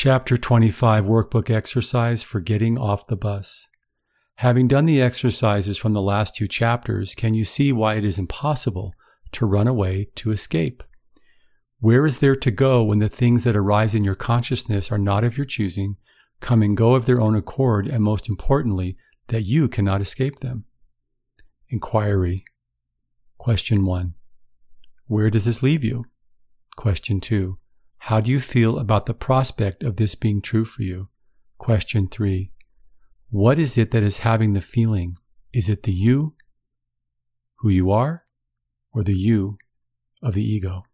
Chapter 25 Workbook Exercise for Getting Off the Bus. Having done the exercises from the last two chapters, can you see why it is impossible to run away to escape? Where is there to go when the things that arise in your consciousness are not of your choosing, come and go of their own accord, and most importantly, that you cannot escape them? Inquiry. Question 1. Where does this leave you? Question 2. How do you feel about the prospect of this being true for you? Question 3. What is it that is having the feeling? Is it the you, who you are, or the you of the ego?